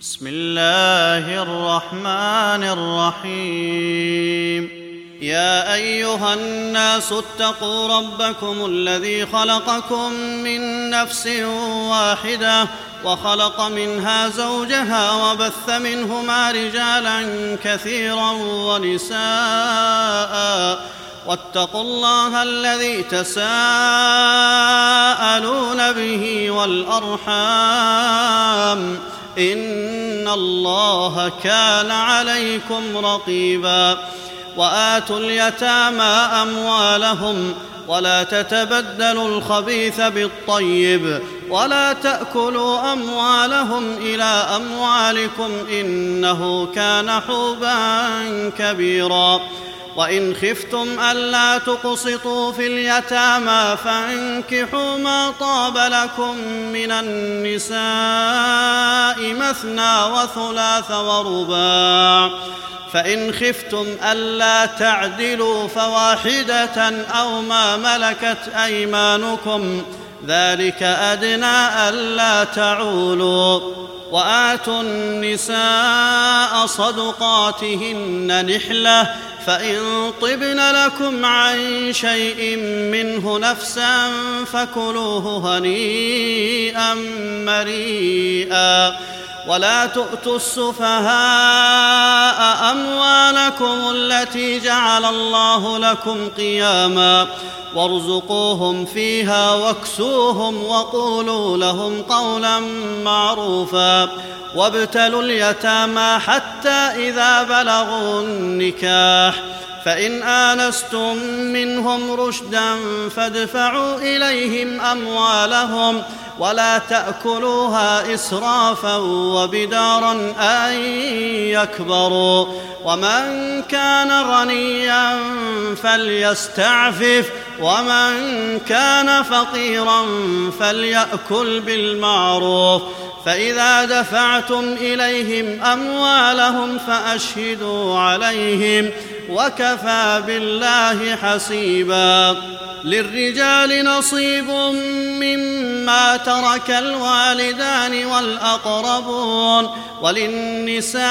بسم الله الرحمن الرحيم. يا أيها الناس اتقوا ربكم الذي خلقكم من نفس واحدة وخلق منها زوجها وبث منهما رجالا كثيرا ونساء. واتقوا الله الذي تساءلون به والأرحام. ان الله كان عليكم رقيبا واتوا اليتامى اموالهم ولا تتبدلوا الخبيث بالطيب ولا تاكلوا اموالهم إلى اموالكم انه كان حوبا كبيرا وإن خفتم ألا تقسطوا في اليتامى فانكحوا ما طاب لكم من النساء مثنى وثلاث ورباع. فإن خفتم ألا تعدلوا فواحدة أو ما ملكت أيمانكم ذلك أدنى ألا تعولوا. وآتوا النساء صدقاتهن نحلة فإن طبن لكم عن شيء منه نفسا فكلوه هنيئا مريئا ولا تؤتوا السفهاء أموالكم التي جعل الله لكم قياما وارزقوهم فيها واكسوهم وقولوا لهم قولا معروفا وابتلوا اليتامى حتى إذا بلغوا النكاح فإن آنستم منهم رشدا فادفعوا إليهم أموالهم ولا تأكلوها إسرافا وبدارا أن يكبروا ومن كان غنيا فليستعفف ومن كان فقيرا فليأكل بالمعروف فإذا دفعتم إليهم أموالهم فأشهدوا عليهم وكفى بالله حسيبا للرجال نصيب مما ترك الوالدان والأقربون وللنساء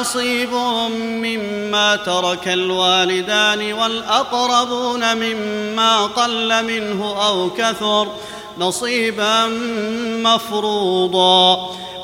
نصيب مما ترك الوالدان والأقربون مما قل منه أو كثر نصيبا مفروضا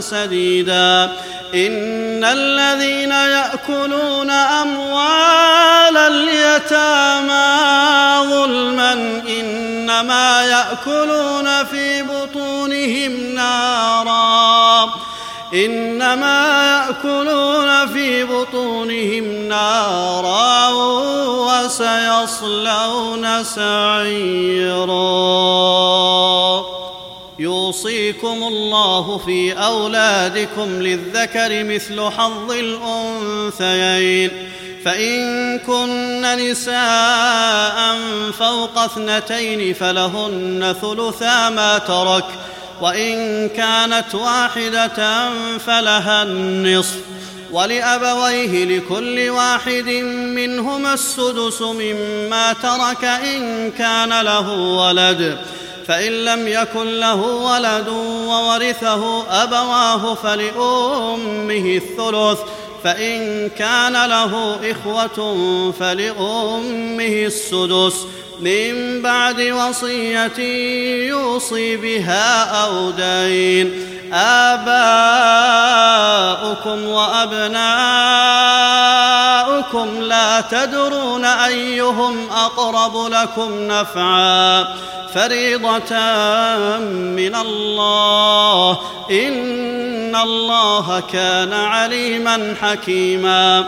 سديدا. إن الذين يأكلون أموال اليتامى ظلما إنما يأكلون في بطونهم نارا. إنما يأكلون في بطونهم نارا وسيصلون سعيرا. يوصيكم الله في أولادكم للذكر مثل حظ الأنثيين. فإن كن نساء فوق اثنتين فلهن ثلثا ما ترك وإن كانت واحدة فلها النصف. ولأبويه لكل واحد منهما السدس مما ترك إن كان له ولد. فإن لم يكن له ولد وورثه أبواه فلأمه الثلث فإن كان له إخوة فلأمه السدس. من بعد وصية يوصي بها أو دين. آباؤكم وأبناؤكم لا تدرون أيهم أقرب لكم نفعا. فريضة من الله. إن الله كان عليما حكيما.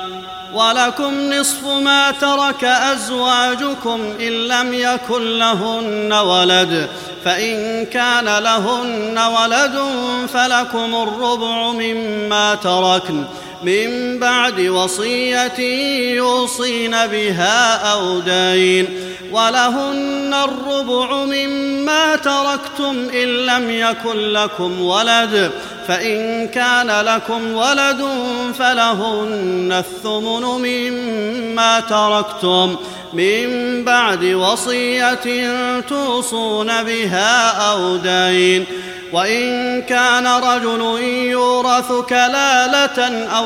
ولكم نصف ما ترك أزواجكم إن لم يكن لهن ولد. فإن كان لهن ولد فلكم الربع مما تركن. من بعد وصية يوصين بها أو دين ولهن الربع مما تركتم إن لم يكن لكم ولد فإن كان لكم ولد فلهن الثمن مما تركتم من بعد وصية توصون بها أو دين وإن كان رجل يورث كلالة أو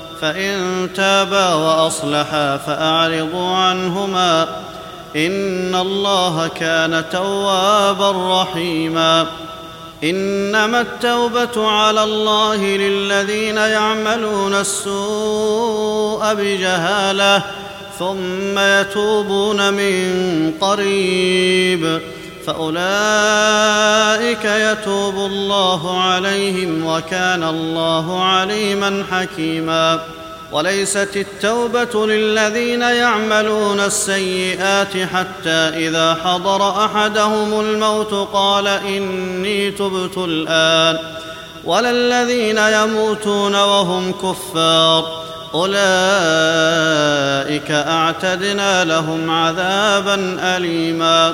فإن تابا واصلحا فأعرضوا عنهما إن الله كان توابا رحيما إنما التوبة على الله للذين يعملون السوء بجهالة ثم يتوبون من قريب فأولئك يتوب الله عليهم وكان الله عليما حكيما. وليست التوبة للذين يعملون السيئات حتى إذا حضر أحدهم الموت قال إني تبت الآن. ولا الذين يموتون وهم كفار أولئك أعتدنا لهم عذابا أليما.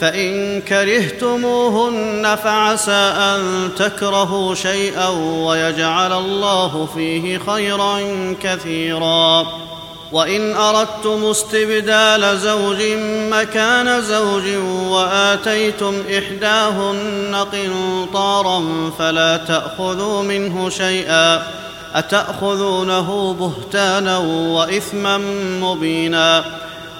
فإن كرهتموهن فعسى أن تكرهوا شيئا ويجعل الله فيه خيرا كثيرا. وإن أردتم استبدال زوج مكان زوج وآتيتم إحداهن قنطارا فلا تأخذوا منه شيئا. أتأخذونه بهتانا وإثما مبينا.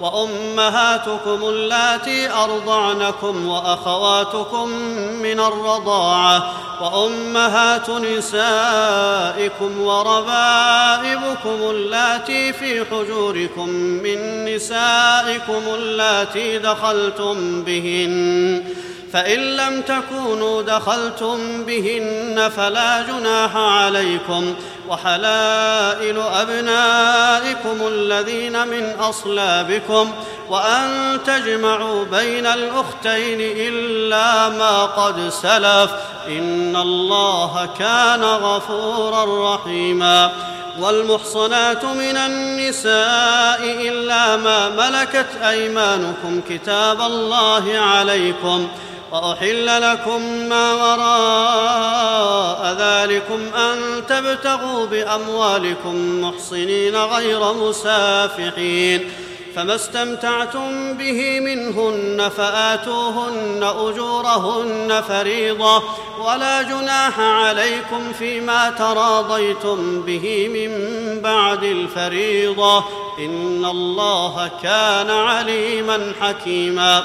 وأمهاتكم اللاتي أرضعنكم وأخواتكم من الرضاعة وأمهات نسائكم وربائبكم اللاتي في حجوركم من نسائكم اللاتي دخلتم بهن فإن لم تكونوا دخلتم بهن فلا جناح عليكم وحلائل أبنائكم الذين من أصلابكم وأن تجمعوا بين الأختين إلا ما قد سلف إن الله كان غفورا رحيما والمحصنات من النساء إلا ما ملكت أيمانكم كتاب الله عليكم واحل لكم ما وراء ذلكم أن تبتغوا بأموالكم محصنين غير مسافحين فما استمتعتم به منهن فآتوهن أجورهن فريضة ولا جناح عليكم فيما تراضيتم به من بعد الفريضة إن الله كان عليما حكيما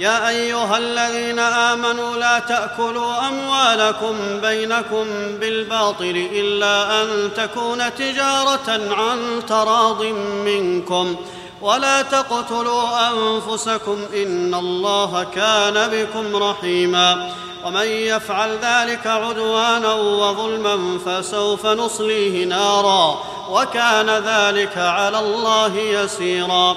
يا أيها الذين آمنوا لا تأكلوا أموالكم بينكم بالباطل إلا أن تكون تجارة عن تراض منكم. ولا تقتلوا أنفسكم إن الله كان بكم رحيما. ومن يفعل ذلك عدوانا وظلما فسوف نصليه نارا. وكان ذلك على الله يسيرا.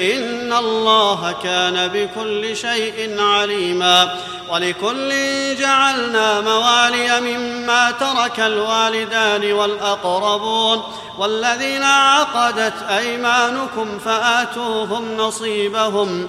إن الله كان بكل شيء عليما ولكل جعلنا موالي مما ترك الوالدان والأقربون والذين عقدت أيمانكم فآتوهم نصيبهم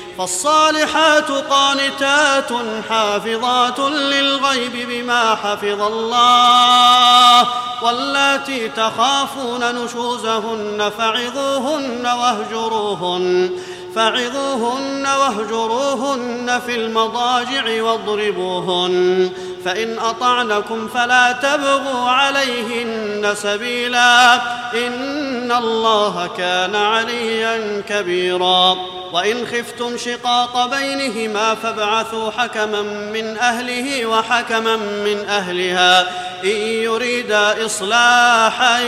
فالصالحات قانتات حافظات للغيب بما حفظ الله واللاتي تخافون نشوزهن فعظوهن واهجروهن فعظوهن واهجروهن في المضاجع واضربوهن. فإن أطعنكم فلا تبغوا عليهن سبيلا. إن الله كان عليا كبيرا. وإن خفتم شقاق بينهما فابعثوا حكما من أهله وحكما من أهلها. إن يريدا إصلاحا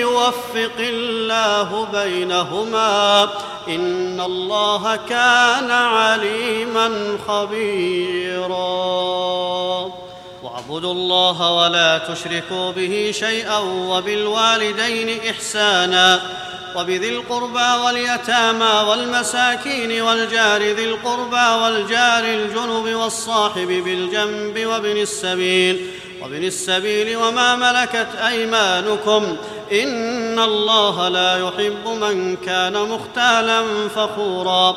يوفق الله بينهما. إن الله كان عليما خبيرا. واعبدوا الله ولا تشركوا به شيئا وبالوالدين إحسانا وبذي القربى واليتامى والمساكين والجار ذي القربى والجار الجنب والصاحب بالجنب وابن السبيل وابن السبيل وما ملكت أيمانكم إن الله لا يحب من كان مختالا فخورا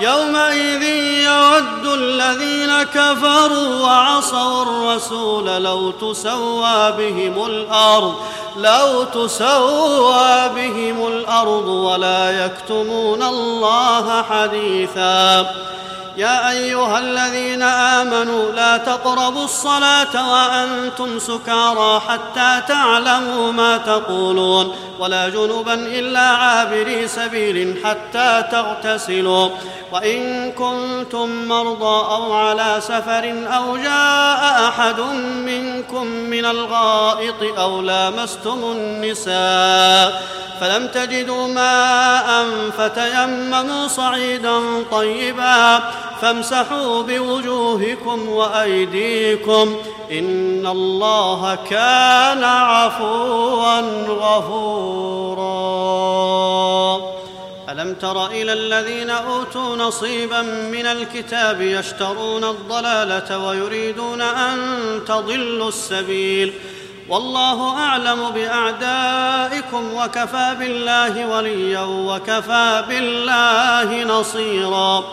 يومئذ يود الذين كفروا وعصوا الرسول لو تسوى بهم الأرض لو تسوى بهم الأرض ولا يكتمون الله حديثا. يا أيها الذين آمنوا لا تقربوا الصلاة وأنتم سكارى حتى تعلموا ما تقولون ولا جنبا إلا عابري سبيل حتى تغتسلوا وإن كنتم مرضى أو على سفر أو جاء أحد منكم من الغائط أو لامستم النساء فلم تجدوا ماء فتيمموا صعيدا طيبا فامسحوا بوجوهكم وأيديكم إن الله كان عفوا غفورا. ألم تر إلى الذين أوتوا نصيبا من الكتاب يشترون الضلالة ويريدون أن تضلوا السبيل؟ والله أعلم بأعدائكم وكفى بالله وليا وكفى بالله نصيرا.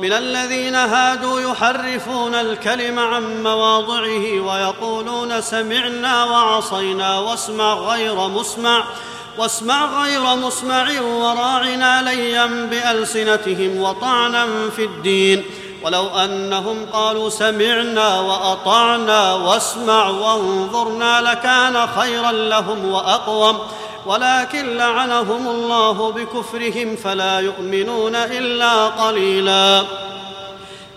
من الذين هادوا يحرفون الكلم عن مواضعه ويقولون سمعنا وعصينا واسمع غير مسمع واسمع غير مسمع وراعنا ليا بألسنتهم وطعنا في الدين. ولو أنهم قالوا سمعنا وأطعنا واسمع وانظرنا لكان خيرا لهم وأقوم. ولكن لعنهم الله بكفرهم فلا يؤمنون إلا قليلا.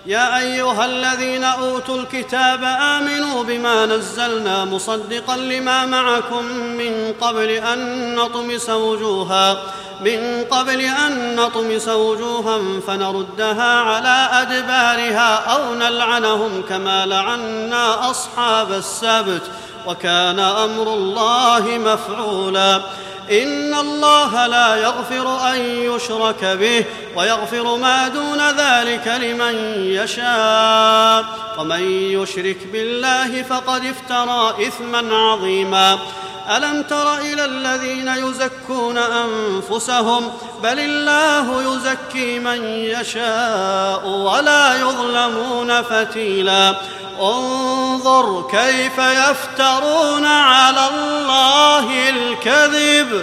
يا أيها الذين أوتوا الكتاب آمنوا بما نزلنا مصدقا لما معكم من قبل أن نطمس وجوها من قبل أن نطمس وجوها فنردها على أدبارها أو نلعنهم كما لعنا أصحاب السبت. وكان أمر الله مفعولا. إن الله لا يغفر أن يشرك به ويغفر ما دون ذلك لمن يشاء. ومن يشرك بالله فقد افترى إثما عظيما. ألم تر إلى الذين يزكون أنفسهم؟ بل الله يزكي من يشاء ولا يظلمون فتيلا. انظر كيف يفترون على الله الكذب.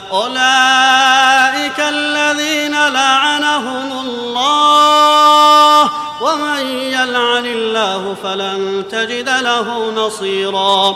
أولئك الذين لعنهم الله ومن يلعن الله فلن تجد له نصيرا.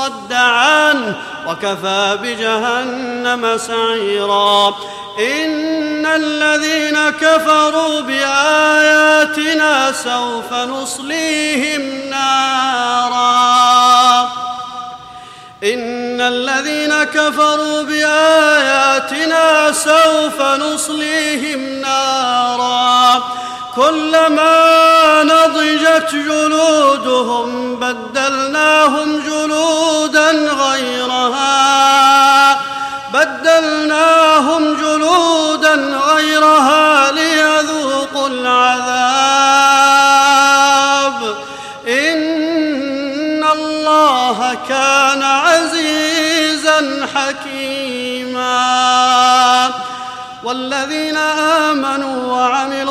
صد عنه وكفى بجهنم سعيرا. إن الذين كفروا بآياتنا سوف نصليهم نارا. إن الذين كفروا بآياتنا سوف نصليهم نارا. كلما نضجت جلودهم بدلناهم جلودا غيرها. بدلناهم جلودا غيرها ليذوقوا العذاب. إن الله كان عزيزا حكيما. والذين آمنوا وعملوا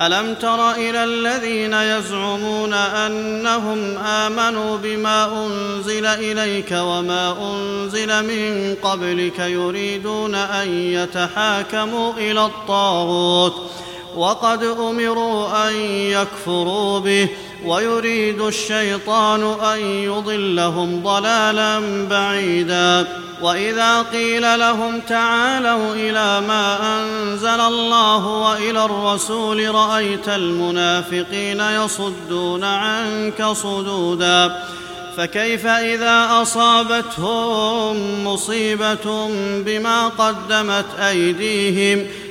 ألم تر إلى الذين يزعمون أنهم آمنوا بما أنزل إليك وما أنزل من قبلك يريدون أن يتحاكموا إلى الطاغوت وقد أمروا أن يكفروا به ويريد الشيطان أن يضلهم ضلالا بعيدا. وإذا قيل لهم تعالوا إلى ما أنزل الله وإلى الرسول رأيت المنافقين يصدون عنك صدودا. فكيف إذا أصابتهم مصيبة بما قدمت أيديهم؟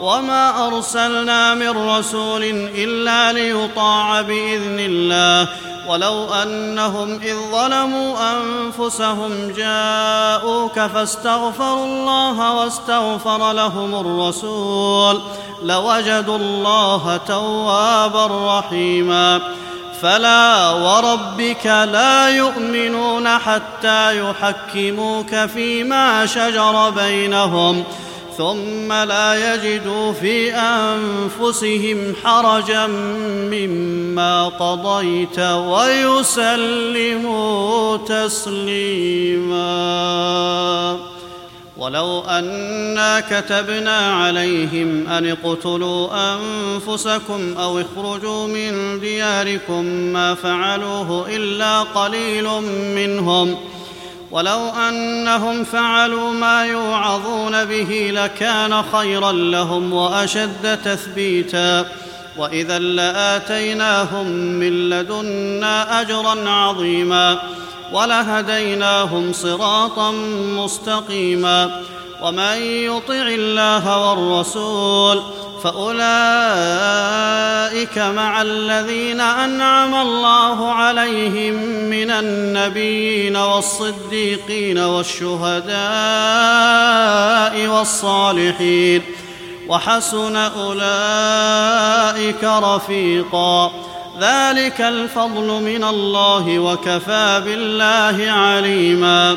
وما ارسلنا من رسول الا ليطاع باذن الله ولو انهم اذ ظلموا انفسهم جاءوك فاستغفروا الله واستغفر لهم الرسول لوجدوا الله توابا رحيما فلا وربك لا يؤمنون حتى يحكموك فيما شجر بينهم ثم لا يجدوا في أنفسهم حرجا مما قضيت ويسلموا تسليما. ولو أنا كتبنا عليهم أن اقتلوا أنفسكم أو اخرجوا من دياركم ما فعلوه إلا قليل منهم ولو أنهم فعلوا ما يوعظون به لكان خيرا لهم وأشد تثبيتا. وإذا لآتيناهم من لدنا أجرا عظيما ولهديناهم صراطا مستقيما. ومن يطع الله والرسول فأولئك مع الذين أنعم الله عليهم من النبيين والصديقين والشهداء والصالحين وحسن أولئك رفيقا ذلك الفضل من الله وكفى بالله عليما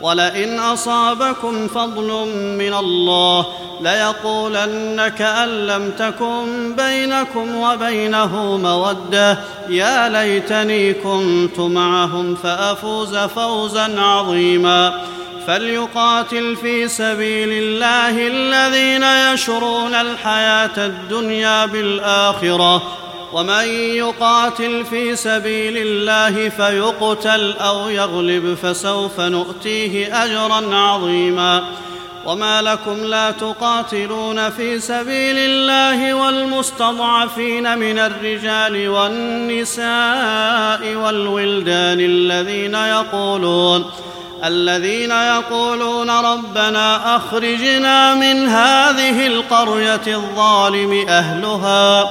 ولئن أصابكم فضل من الله ليقولن كان لم تكن بينكم وبينه مودة. يا ليتني كنت معهم فأفوز فوزا عظيما. فليقاتل في سبيل الله الذين يشرون الحياة الدنيا بالآخرة. ومن يقاتل في سبيل الله فيقتل أو يغلب فسوف نؤتيه أجرا عظيما. وما لكم لا تقاتلون في سبيل الله والمستضعفين من الرجال والنساء والولدان الذين يقولون الذين يقولون ربنا أخرجنا من هذه القرية الظالم أهلها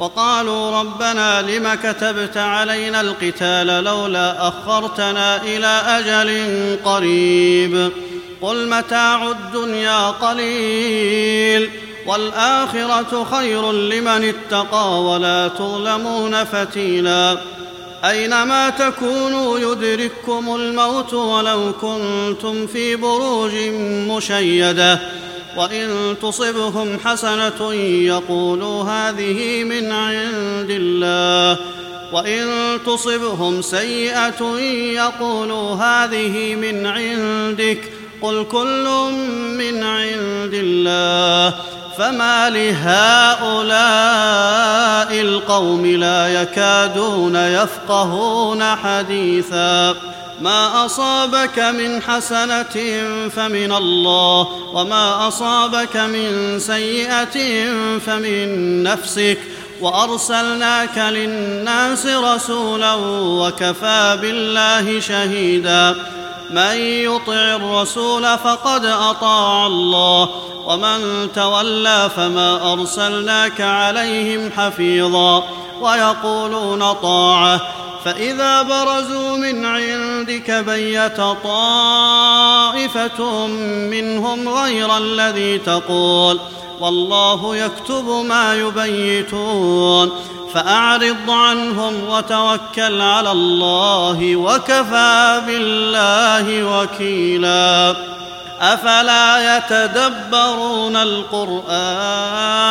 وقالوا ربنا لم كتبت علينا القتال لولا أخرتنا إلى أجل قريب قل متاع الدنيا قليل والآخرة خير لمن اتقى ولا تظلمون فتيلا أينما تكونوا يدرككم الموت ولو كنتم في بروج مشيدة وان تصبهم حسنه يقولوا هذه من عند الله وان تصبهم سيئه يقولوا هذه من عندك قل كل من عند الله فما لهؤلاء القوم لا يكادون يفقهون حديثا ما أصابك من حسنة فمن الله وما أصابك من سيئة فمن نفسك. وأرسلناك للناس رسولا وكفى بالله شهيدا. من يطع الرسول فقد أطاع الله ومن تولى فما أرسلناك عليهم حفيظا. ويقولون طاعة فإذا برزوا من عندك بيت طائفة منهم غير الذي تقول والله يكتب ما يبيتون فأعرض عنهم وتوكل على الله وكفى بالله وكيلا أفلا يتدبرون القرآن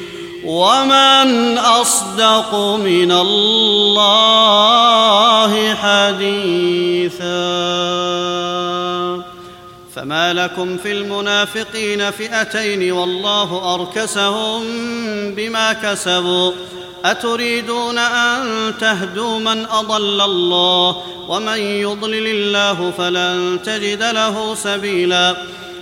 ومن اصدق من الله حديثا فما لكم في المنافقين فئتين والله اركسهم بما كسبوا اتريدون ان تهدوا من اضل الله ومن يضلل الله فلن تجد له سبيلا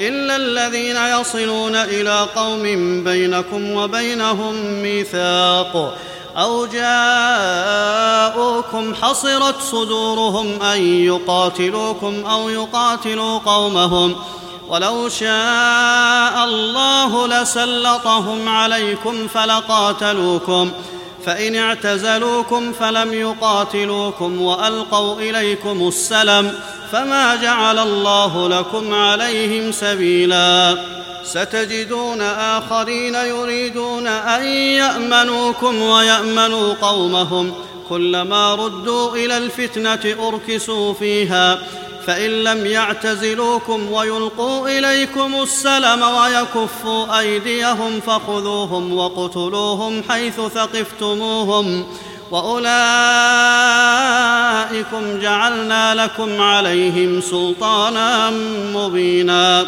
الا الذين يصلون إلى قوم بينكم وبينهم ميثاق أو جاءوكم حصرت صدورهم أن يقاتلوكم أو يقاتلوا قومهم ولو شاء الله لسلطهم عليكم فلقاتلوكم فإن اعتزلوكم فلم يقاتلوكم وألقوا إليكم السلم فما جعل الله لكم عليهم سبيلا. ستجدون آخرين يريدون أن يأمنوكم ويأمنوا قومهم. كلما ردوا إلى الفتنة أركسوا فيها. فإن لم يعتزلوكم ويلقوا إليكم السلم ويكفوا أيديهم فخذوهم وقتلوهم حيث ثقفتموهم. واولئكم جعلنا لكم عليهم سلطانا مبينا.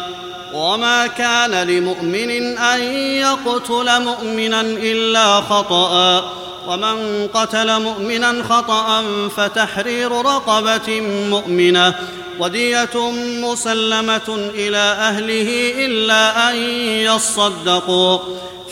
وما كان لمؤمن ان يقتل مؤمنا الا خطأ. ومن قتل مؤمنا خطأ فتحرير رقبة مؤمنة ودية مسلمة إلى أهله إلا أن يصدقوا.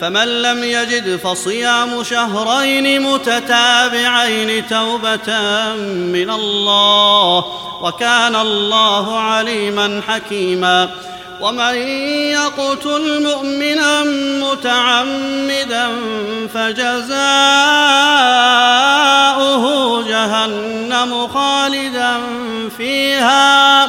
فمن لم يجد فصيام شهرين متتابعين توبة من الله وكان الله عليما حكيما. ومن يقتل مؤمنا متعمدا فجزاؤه جهنم خالدا فيها.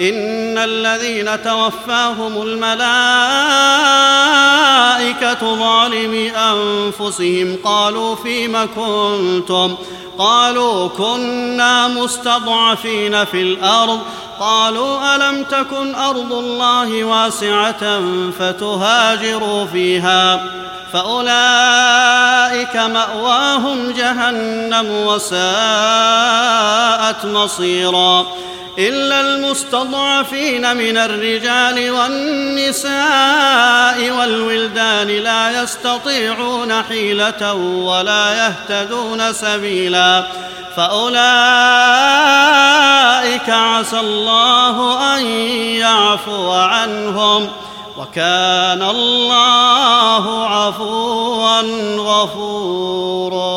إن الذين توفاهم الملائكة ظالمي أنفسهم قالوا فيم كنتم قالوا كنا مستضعفين في الأرض. قالوا ألم تكن أرض الله واسعة فتهاجروا فيها؟ فأولئك مأواهم جهنم وساءت مصيرا. إلا المستضعفين من الرجال والنساء والولدان لا يستطيعون حيلة ولا يهتدون سبيلا. فأولئك عسى الله أن يعفو عنهم وكان الله عفوا غفورا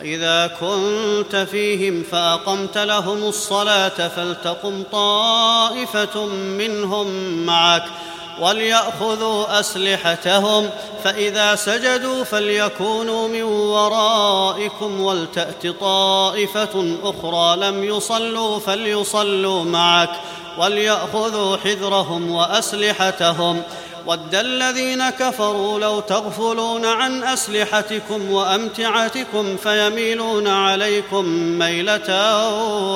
وإذا كنت فيهم فأقمت لهم الصلاة فلتقم طائفة منهم معك وليأخذوا أسلحتهم فإذا سجدوا فليكونوا من ورائكم ولتأت طائفة أخرى لم يصلوا فليصلوا معك وليأخذوا حذرهم وأسلحتهم ود الذين كفروا لو تغفلون عن أسلحتكم وأمتعتكم فيميلون عليكم ميلة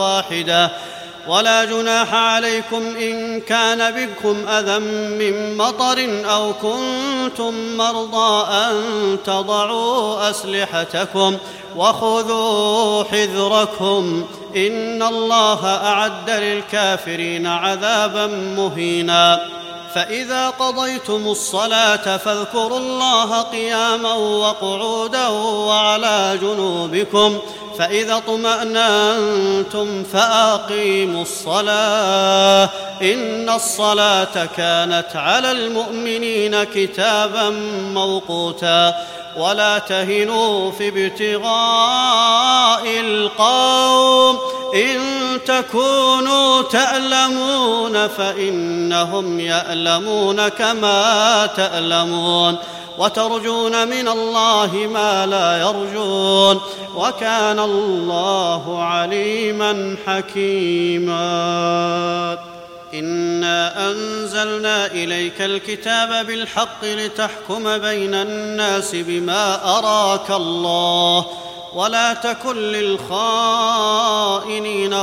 واحدة. ولا جناح عليكم إن كان بكم أذى من مطر أو كنتم مرضى أن تضعوا أسلحتكم وخذوا حذركم. إن الله أعد للكافرين عذابا مهينا. فإذا قضيتم الصلاة فاذكروا الله قياما وقعودا وعلى جنوبكم فإذا اطمأننتم فأقيموا الصلاة إن الصلاة كانت على المؤمنين كتابا موقوتا ولا تهنوا في ابتغاء القوم إن تكونوا تألمون فإنهم يألمون كما تألمون وترجون من الله ما لا يرجون وكان الله عليما حكيما. إنا أنزلنا إليك الكتاب بالحق لتحكم بين الناس بما أراك الله ولا تكن للخائنين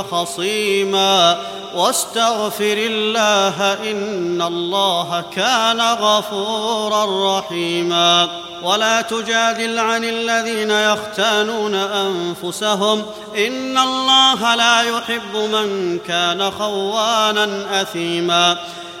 خصيما واستغفر الله إن الله كان غفورا رحيما ولا تجادل عن الذين يختانون أنفسهم إن الله لا يحب من كان خوانا أثيما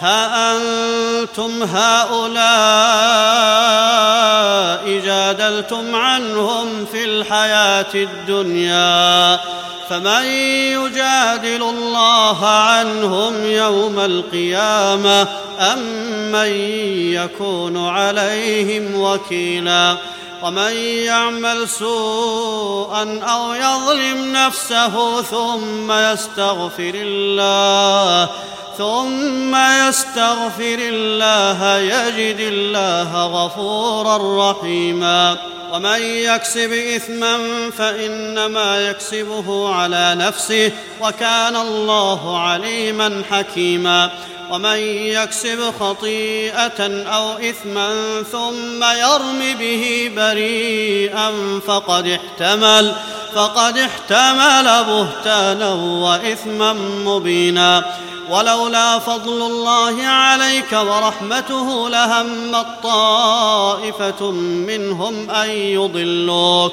ها أنتم هؤلاء جادلتم عنهم في الحياة الدنيا فمن يجادل الله عنهم يوم القيامة أم من يكون عليهم وكيلا ومن يعمل سوءا أو يظلم نفسه ثم يستغفر الله ثم يستغفر الله يجد الله غفورا رحيما. ومن يكسب إثما فإنما يكسبه على نفسه وكان الله عليما حكيما. ومن يكسب خطيئة أو إثما ثم يرم به بريئا فقد احتمل فقد احتمل بهتانا وإثما مبينا. ولولا فضل الله عليك ورحمته لهمت طائفه منهم أن يضلوك.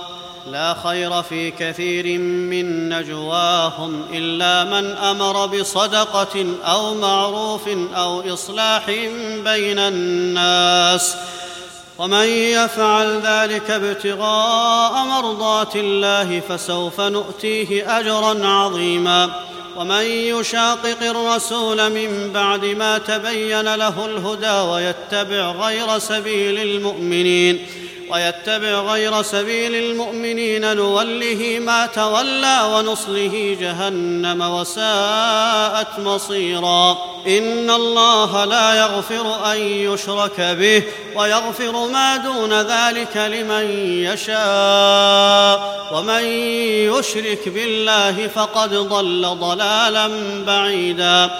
لا خير في كثير من نجواهم إلا من أمر بصدقة أو معروف أو إصلاح بين الناس ومن يفعل ذلك ابتغاء مرضات الله فسوف نؤتيه أجرا عظيما ومن يشاقق الرسول من بعد ما تبين له الهدى ويتبع غير سبيل المؤمنين ويتبع غير سبيل المؤمنين نوله ما تولى ونصله جهنم وساءت مصيرا. إن الله لا يغفر أن يشرك به ويغفر ما دون ذلك لمن يشاء. ومن يشرك بالله فقد ضل ضلالا بعيدا.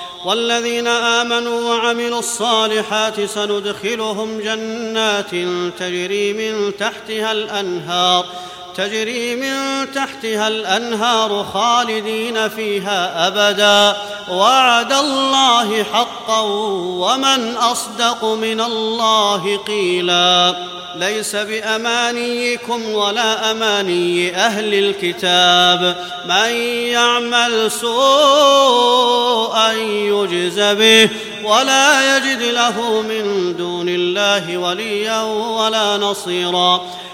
والذين آمنوا وعملوا الصالحات سندخلهم جنات تجري من تحتها الأنهار تجري من تحتها الأنهار خالدين فيها أبدا. وعد الله حقا ومن أصدق من الله قيلا. ليس بأمانيكم ولا أماني أهل الكتاب. من يعمل سوءا يجز به ولا يجد له من دون الله وليا ولا نصيرا.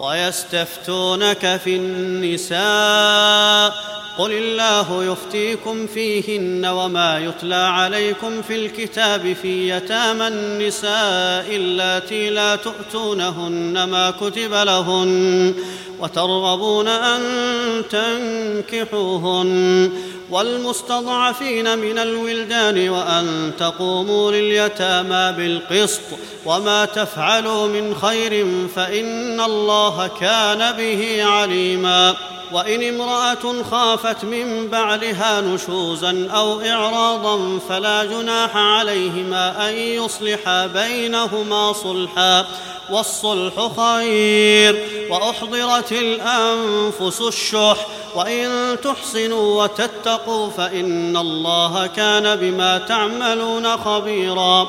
ويستفتونك في النساء قل الله يفتيكم فيهن وما يتلى عليكم في الكتاب في يتامى النساء اللاتي لا تؤتونهن ما كتب لهن وترغبون أن تنكحوهن والمستضعفين من الولدان وأن تقوموا لليتامى بالقسط وما تفعلوا من خير فإن الله كان به عليما. وإن امرأة خافت من بعلها نشوزا أو إعراضا فلا جناح عليهما أن يصلحا بينهما صلحا. والصلح خير. وأحضرت الأنفس الشح. وإن تحسنوا وتتقوا فإن الله كان بما تعملون خبيرا.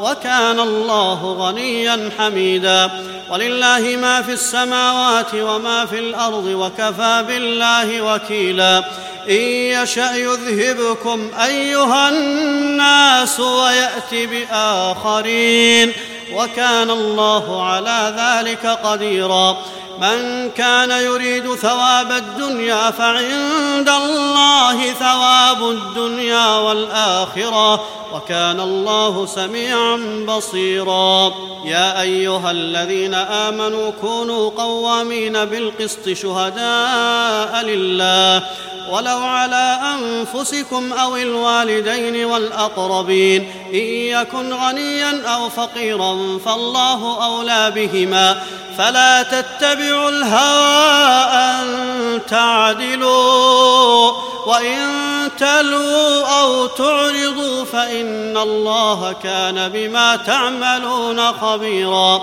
وكان الله غنيا حميدا. ولله ما في السماوات وما في الأرض وكفى بالله وكيلا. إن يشأ يذهبكم أيها الناس ويأت بآخرين. وكان الله على ذلك قديرا. من كان يريد ثواب الدنيا فعند الله ثواب الدنيا والآخرة وكان الله سميعا بصيرا. يا أيها الذين آمنوا كونوا قوامين بالقسط شهداء لله ولو على أنفسكم أو الوالدين والأقربين إن يكن غنيا أو فقيرا فالله أولى بهما. فلا تتبعوا الهوى أن تعدلوا وإن تلوا أو تعرضوا فإن الله كان بما تعملون خبيرا.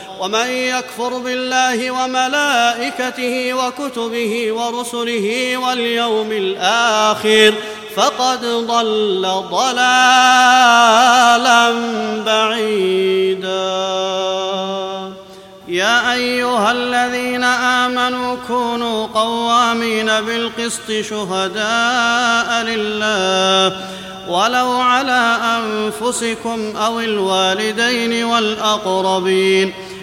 ومن يكفر بالله وملائكته وكتبه ورسله واليوم الآخر فقد ضل ضلالا بعيدا. يا أيها الذين آمنوا كونوا قوامين بالقسط شهداء لله ولو على أنفسكم أو الوالدين والأقربين.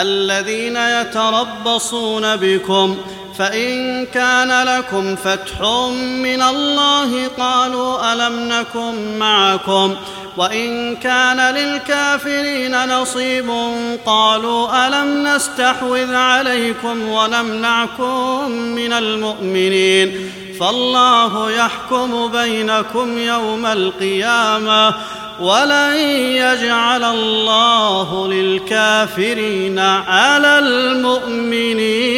الذين يتربصون بكم فإن كان لكم فتح من الله قالوا ألم نكن معكم وإن كان للكافرين نصيب قالوا ألم نستحوذ عليكم ونمنعكم من المؤمنين. فالله يحكم بينكم يوم القيامة. ولن يجعل الله للكافرين على المؤمنين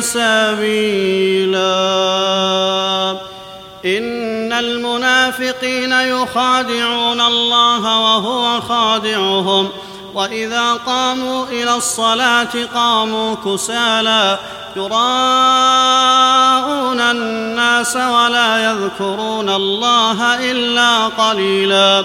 سبيلا. إن المنافقين يخادعون الله وهو خادعهم. وإذا قاموا إلى الصلاة قاموا كسالى يراءون الناس ولا يذكرون الله إلا قليلا.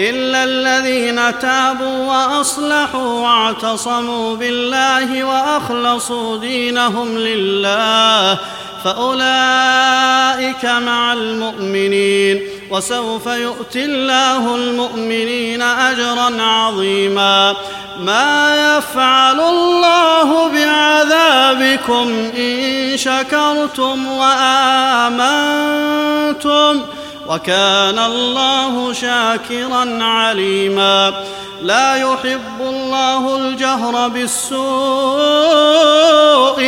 إلا الذين تابوا وأصلحوا واعتصموا بالله وأخلصوا دينهم لله فأولئك مع المؤمنين وسوف يؤتي الله المؤمنين اجرا عظيما. ما يفعل الله بعذابكم إن شكرتم وآمنتم وكان الله شاكرا عليما. لا يحب الله الجهر بالسوء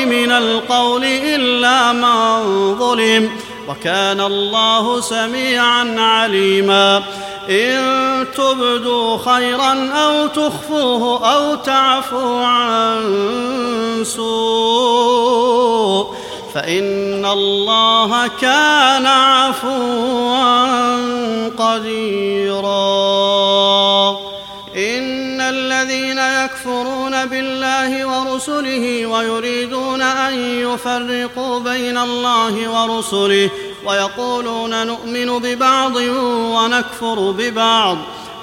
من القول إلا من ظلم. وكان الله سميعا عليما. إن تبدوا خيرا أو تخفوه أو تعفوا عن سوء فإن الله كان عفوا قديرا. إن الذين يكفرون بالله ورسله ويريدون أن يفرقوا بين الله ورسله ويقولون نؤمن ببعض ونكفر ببعض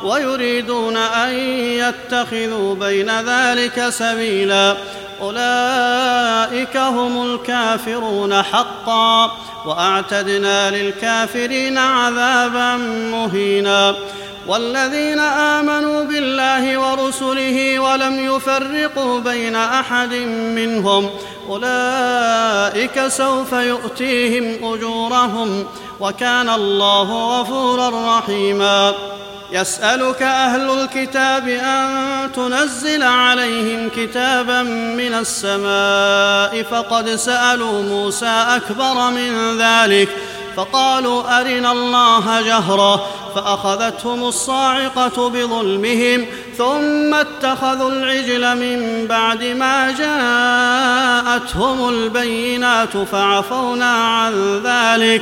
ويريدون أن يتخذوا بين ذلك سبيلا. أولئك هم الكافرون حقا. وأعتدنا للكافرين عذابا مهينا. والذين آمنوا بالله ورسله ولم يفرقوا بين أحد منهم. أولئك سوف يؤتيهم أجورهم. وكان الله غفورا رحيما. يسألك أهل الكتاب أن تنزل عليهم كتابا من السماء فقد سألوا موسى أكبر من ذلك فقالوا أرنا الله جهره فأخذتهم الصاعقة بظلمهم ثم اتخذوا العجل من بعد ما جاءتهم البينات فعفونا عن ذلك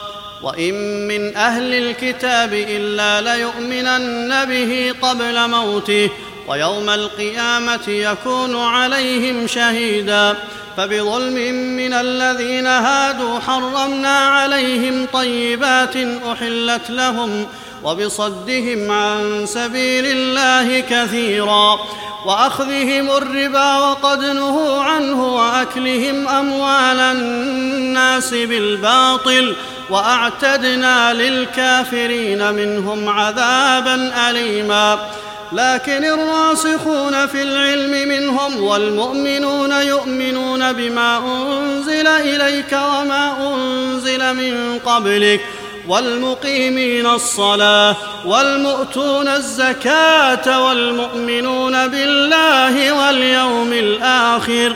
وان من أهل الكتاب الا ليؤمنن به قبل موته ويوم القيامه يكون عليهم شهيدا فبظلم من الذين هادوا حرمنا عليهم طيبات احلت لهم وبصدهم عن سبيل الله كثيرا واخذهم الربا وقد نهوا عنه واكلهم اموال الناس بالباطل وأعتدنا للكافرين منهم عذابا اليما. لكن الراسخون في العلم منهم والمؤمنون يؤمنون بما أنزل إليك وما أنزل من قبلك. والمقيمين الصلاة والمؤتون الزكاة والمؤمنون بالله واليوم الآخر.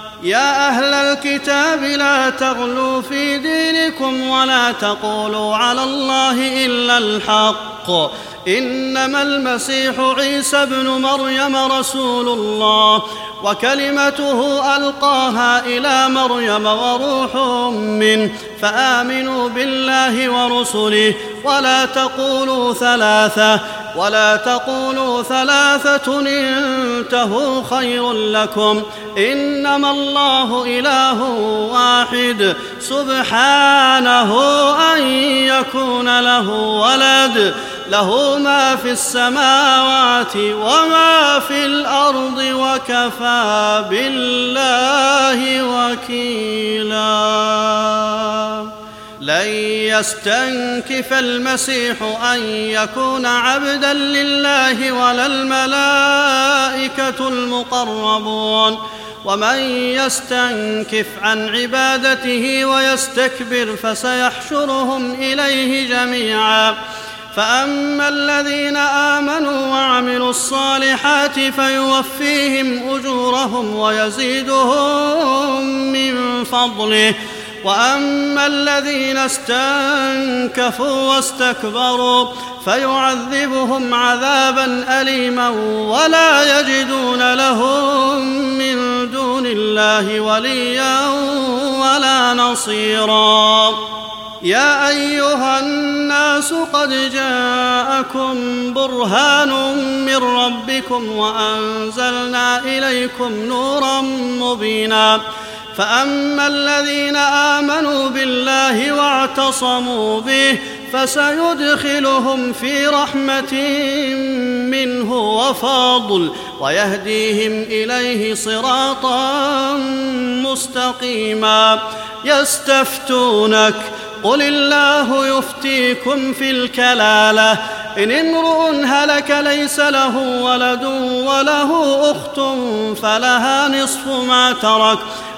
يا أهل الكتاب لا تغلوا في دينكم ولا تقولوا على الله إلا الحق. إنما المسيح عيسى ابن مريم رسول الله وكلمته ألقاها إلى مريم وروح منه. فآمنوا بالله ورسله ولا تقولوا ثلاثة ولا تقولوا ثلاثة انتهوا خير لكم إنما الله إله واحد سبحانه أن يكون له ولد له ما في السماوات وما في الأرض وكفى بالله وكيلا. لن يستنكف المسيح أن يكون عبدا لله ولا الملائكة المقربون. ومن يستنكف عن عبادته ويستكبر فسيحشرهم إليه جميعا. فأما الذين آمنوا وعملوا الصالحات فيوفيهم أجورهم ويزيدهم من فضله. وأما الذين استنكفوا واستكبروا فيعذبهم عذابا اليما ولا يجدون لهم من دون الله وليا ولا نصيرا. يا أيها الناس قد جاءكم برهان من ربكم وأنزلنا إليكم نورا مبينا. فأما الذين آمنوا بالله واعتصموا به فسيدخلهم في رحمة منه وفضل ويهديهم إليه صراطا مستقيما. يستفتونك قل الله يفتيكم في الكلالة. إن امرؤ هلك ليس له ولد وله أخت فلها نصف ما ترك.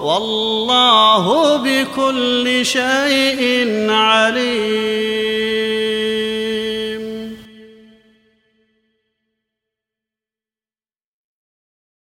والله بكل شيء عليم.